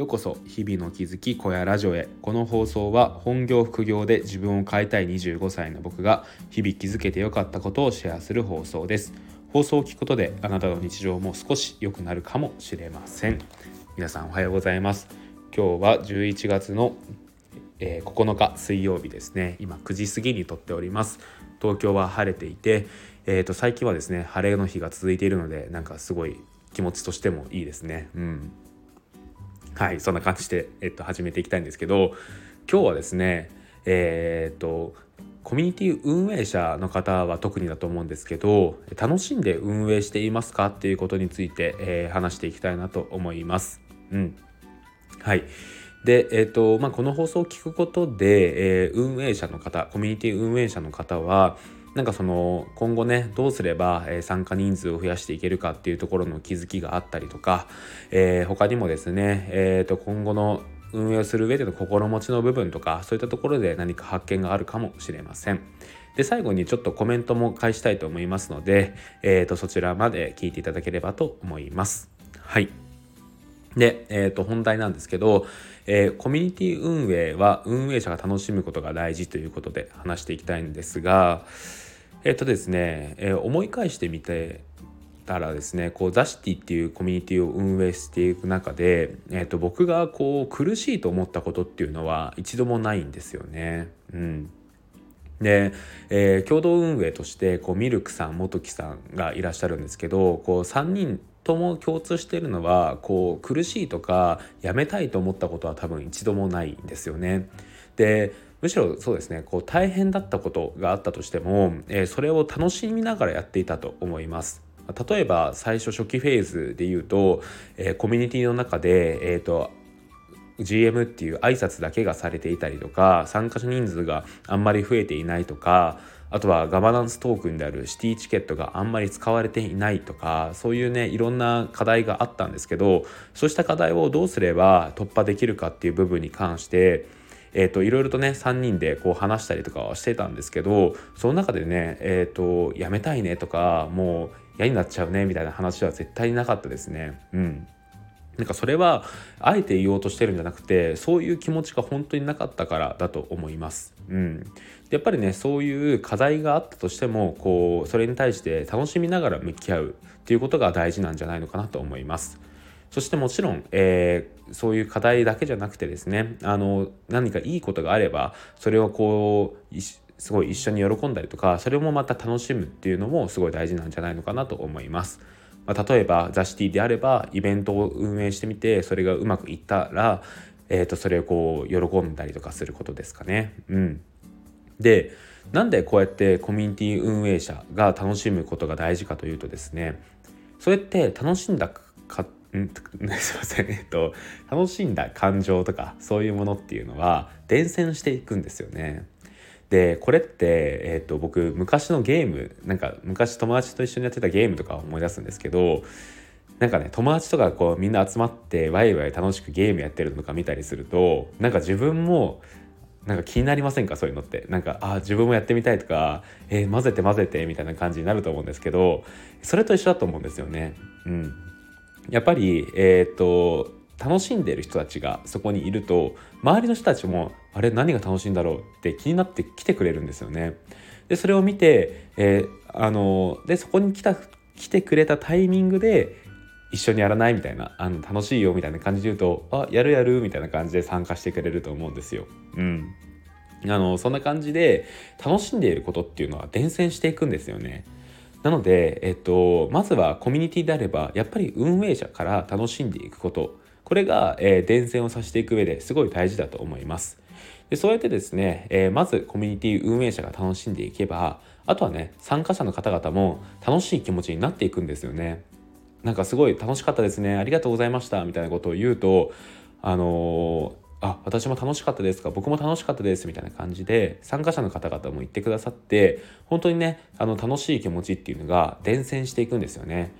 ようこそ日々の気づき小屋ラジオへ。この放送は本業副業で自分を変えたい25歳の僕が日々気づけてよかったことをシェアする放送です。放送を聞くことであなたの日常も少し良くなるかもしれません。皆さんおはようございます。今日は11月の、えー、9日水曜日ですね。今9時過ぎに撮っております。東京は晴れていて、えー、と最近はですね晴れの日が続いているのでなんかすごい気持ちとしてもいいですね。うん。はいそんな感じで、えっと、始めていきたいんですけど今日はですねえー、っとコミュニティ運営者の方は特にだと思うんですけど楽しんで運営していますかっていうことについて、えー、話していきたいなと思います。うん、はいで、えーとまあ、この放送を聞くことで、えー、運営者の方コミュニティ運営者の方はなんかその今後ねどうすれば、参加人数を増やしていけるかっていうところの気づきがあったりとか、えー、他にもですね、えー、と今後の運営をする上での心持ちの部分とかそういったところで何か発見があるかもしれません。で最後にちょっとコメントも返したいと思いますので、えー、とそちらまで聞いていただければと思います。はいで、えー、と本題なんですけど、えー、コミュニティ運営は運営者が楽しむことが大事ということで話していきたいんですがえっ、とですね、え、思い返してみてたらですねこうザシティっていうコミュニティを運営していく中で、えー、と僕がこう苦しいと思ったことっていうのは一度もないんですよね。うんで、えー、共同運営としてこうミルクさん元木さんがいらっしゃるんですけどこう3人とも共通しているのはこう苦しいとかやめたいと思ったことは多分一度もないんですよね。でむしろそうですねこう大変だったことがあったとしても、えー、それを楽しみながらやっていたと思います。例えば最初初期フェーズで言うと、えー、コミュニティの中で、えーと GM っていう挨拶だけがされていたりとか参加者人数があんまり増えていないとかあとはガバナンストークンであるシティチケットがあんまり使われていないとかそういうねいろんな課題があったんですけどそうした課題をどうすれば突破できるかっていう部分に関してえーと、いろいろとね3人でこう話したりとかはしてたんですけどその中でねえっ、ー、とやめたいねとかもう嫌になっちゃうねみたいな話は絶対になかったですねうん。なんかそれはあえて言おうとしてるんじゃなくてそういう気持ちが本当になかったからだと思います。うん、やっぱりねそういう課題があったとしてもこうそれに対して楽しみながら向き合うっていうことが大事なんじゃないのかなと思います。そしてもちろん、えー、そういう課題だけじゃなくてですねあの何かいいことがあればそれをこうすごい一緒に喜んだりとかそれもまた楽しむっていうのもすごい大事なんじゃないのかなと思います。まあ、例えばザ・シティであればイベントを運営してみてそれがうまくいったら、えー、とそれをこう喜んだりとかすることですかね。うん、でなんでこうやってコミュニティ運営者が楽しむことが大事かというとですねそれって楽しんだかん すいませんえっと楽しんだ感情とかそういうものっていうのは伝染していくんですよね。でこれって、えーと、僕昔のゲームなんか昔友達と一緒にやってたゲームとか思い出すんですけどなんかね友達とかこうみんな集まってワイワイ楽しくゲームやってるのか見たりするとなんか自分もなんか気になりませんか？そういうのってなんかあ自分もやってみたいとかえー、混ぜて混ぜてみたいな感じになると思うんですけどそれと一緒だと思うんですよね。うん、やっぱりえっ、ー、と楽しんでる人たちがそこにいると周りの人たちもあれ何が楽しいんだろうって気になって来てくれるんですよね。でそれを見て、えー、あのでそこに来た来てくれたタイミングで一緒にやらないみたいなあの楽しいよみたいな感じで言うとあやるやるみたいな感じで参加してくれると思うんですよ。うん、あのそんな感じで楽しんでいることっていうのは伝染していくんですよね。なので、えっと、まずはコミュニティであればやっぱり運営者から楽しんでいくことこれが、えー、伝染をさせていく上ですごい大事だと思います。でそうやってですね、えー、まずコミュニティ運営者が楽しんでいけばあとはね参加者の方々も楽しい気持ちになっていくんですよね。なんかすごい楽しかったですねありがとうございましたみたいなことを言うとあのー、あ私も楽しかったですか？僕も楽しかったですみたいな感じで参加者の方々も言ってくださって本当にねあの楽しい気持ちっていうのが伝染していくんですよね。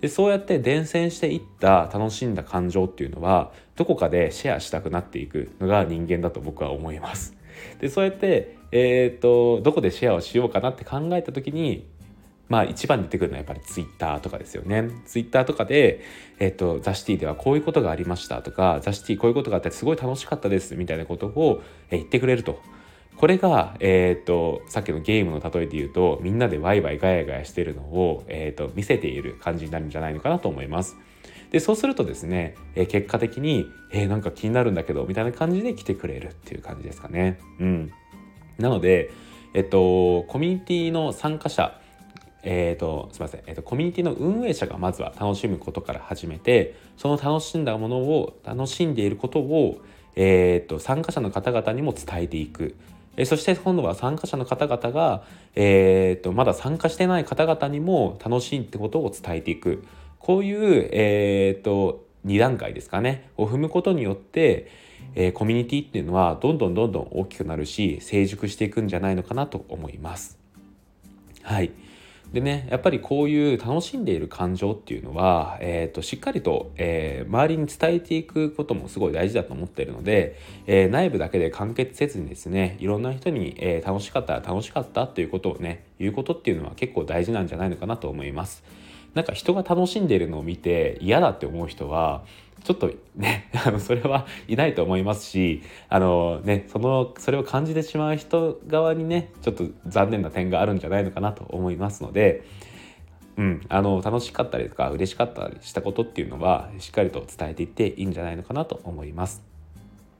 でそうやって伝染していった楽しんだ感情っていうのはどこかでシェアしたくなっていくのが人間だと僕は思います。でそうやって、えーと、どこでシェアをしようかなって考えた時にまあ一番出てくるのはやっぱりツイッターとかですよね。ツイッターとかで、えっ、と、ザ・シティではこういうことがありましたとか、ザ・シティこういうことがあってすごい楽しかったですみたいなことを、言ってくれると。これが、えっ、と、さっきのゲームの例えで言うと、みんなでワイワイガヤガヤしてるのを、えっ、と、見せている感じになるんじゃないのかなと思います。で、そうするとですね、え結果的に、え、なんか気になるんだけど、みたいな感じで来てくれるっていう感じですかね。うん。なので、えっと、コミュニティの参加者、えーと、すみません、えーと、コミュニティの運営者がまずは楽しむことから始めてその楽しんだものを楽しんでいることを、えーと、参加者の方々にも伝えていく、え、そして今度は参加者の方々が、えー、とまだ参加してない方々にも楽しいってことを伝えていくこういう、えー、と2段階ですかねを踏むことによってえ、コミュニティっていうのはどんどんどんどん大きくなるし成熟していくんじゃないのかなと思います。はい。でねやっぱりこういう楽しんでいる感情っていうのは、えーと、しっかりと、えー、周りに伝えていくこともすごい大事だと思っているので、えー、内部だけで完結せずにですねいろんな人に、えー、楽しかったら楽しかったっていうことをね言うことっていうのは結構大事なんじゃないのかなと思います。なんか人が楽しんでいるのを見て嫌だって思う人はちょっとね、あの、それはいないと思いますし、あのね、その、それを感じてしまう人側にね、ちょっと残念な点があるんじゃないのかなと思いますので、うん、あの、楽しかったりとか嬉しかったりしたことっていうのは、しっかりと伝えていっていいんじゃないのかなと思います。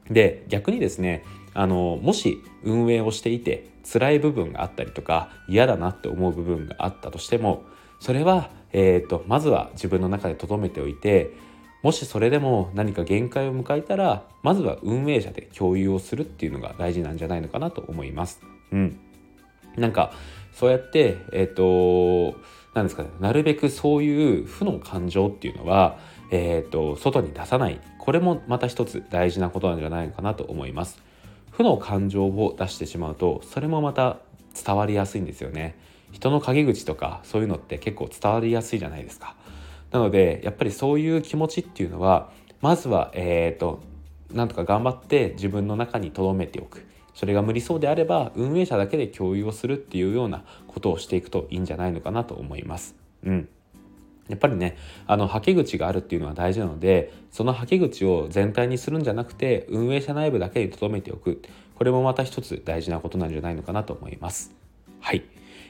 で、逆にですね、あの、もし運営をしていて、辛い部分があったりとか、嫌だなって思う部分があったとしても、それは、えー、とまずは自分の中で留めておいてもしそれでも何か限界を迎えたらまずは運営者で共有をするっていうのが大事なんじゃないのかなと思います。うん、なんかそうやってえっ、ー、となんですかねなるべくそういう負の感情っていうのはえっ、ー、と外に出さないこれもまた一つ大事なことなんじゃないかなと思います。負の感情を出してしまうとそれもまた伝わりやすいんですよね。人の陰口とかそういうのって結構伝わりやすいじゃないですか。なのでやっぱりそういう気持ちっていうのはまずはえっ、ー、となんとか頑張って自分の中に留めておく。それが無理そうであれば運営者だけで共有をするっていうようなことをしていくといいんじゃないのかなと思います。うん。やっぱりねあのはけ口があるっていうのは大事なのでそのはけ口を全体にするんじゃなくて運営者内部だけに留めておく。これもまた一つ大事なことなんじゃないのかなと思います。はい、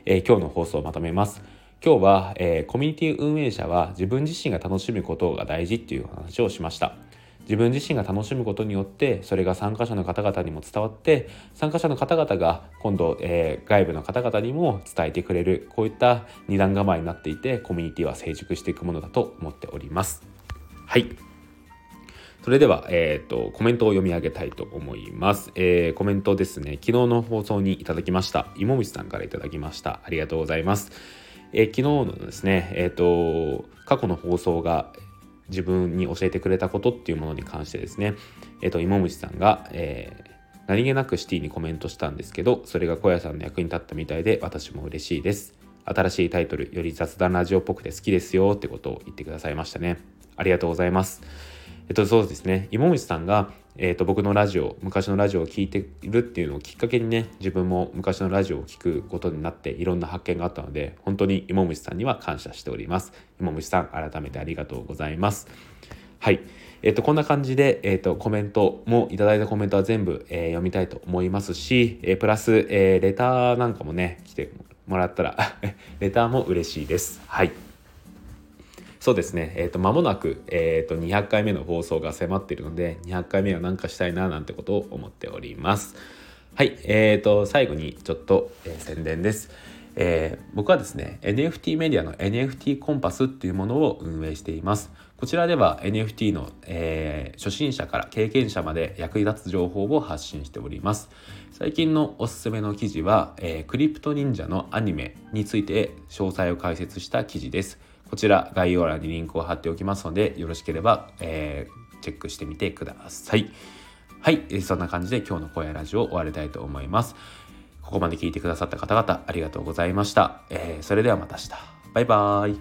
えー、今日の放送をまとめます。今日は、えー、コミュニティ運営者は自分自身が楽しむことが大事っていう話をしました自分自身が楽しむことによってそれが参加者の方々にも伝わって参加者の方々が今度、えー、外部の方々にも伝えてくれるこういった二段構えになっていてコミュニティは成熟していくものだと思っておりますはいそれでは、えっ、ー、と、コメントを読み上げたいと思います。えー、コメントですね、昨日の放送にいただきました。芋虫さんからいただきました。ありがとうございます。えー、昨日のですね、えっ、ー、と、過去の放送が自分に教えてくれたことっていうものに関してですね、えっ、ー、と、芋虫さんが、えー、何気なくシティにコメントしたんですけど、それが小屋さんの役に立ったみたいで、私も嬉しいです。新しいタイトル、より雑談ラジオっぽくて好きですよってことを言ってくださいましたね。ありがとうございます。えっと、そうですね。芋虫さんが、えーと、僕のラジオ昔のラジオを聴いているっていうのをきっかけにね自分も昔のラジオを聴くことになっていろんな発見があったので本当に芋虫さんには感謝しております。芋虫さん改めてありがとうございます。はい。えっ、ー、とこんな感じで、えーと、コメントもいただいたコメントは全部、えー、読みたいと思いますし、え、プラス、えレターなんかもね来てもらったら レターも嬉しいです。はい。そうですね、えーと、間もなく、えーと、200回目の放送が迫っているので200回目は何かしたいななんてことを思っております。はい。えーと最後にちょっと、えー、宣伝です。えー、僕はですね NFT メディアの NFT コンパスっていうものを運営しています。こちらでは NFT の、えー、初心者から経験者まで役に立つ情報を発信しております。最近のおすすめの記事は、えー、クリプト忍者のアニメについて詳細を解説した記事です。こちら概要欄にリンクを貼っておきますのでよろしければ、えー、チェックしてみてください。はい、そんな感じで今日の声ラジオを終わりたいと思います。ここまで聞いてくださった方々ありがとうございました。えー、それではまた明日。バイバーイ。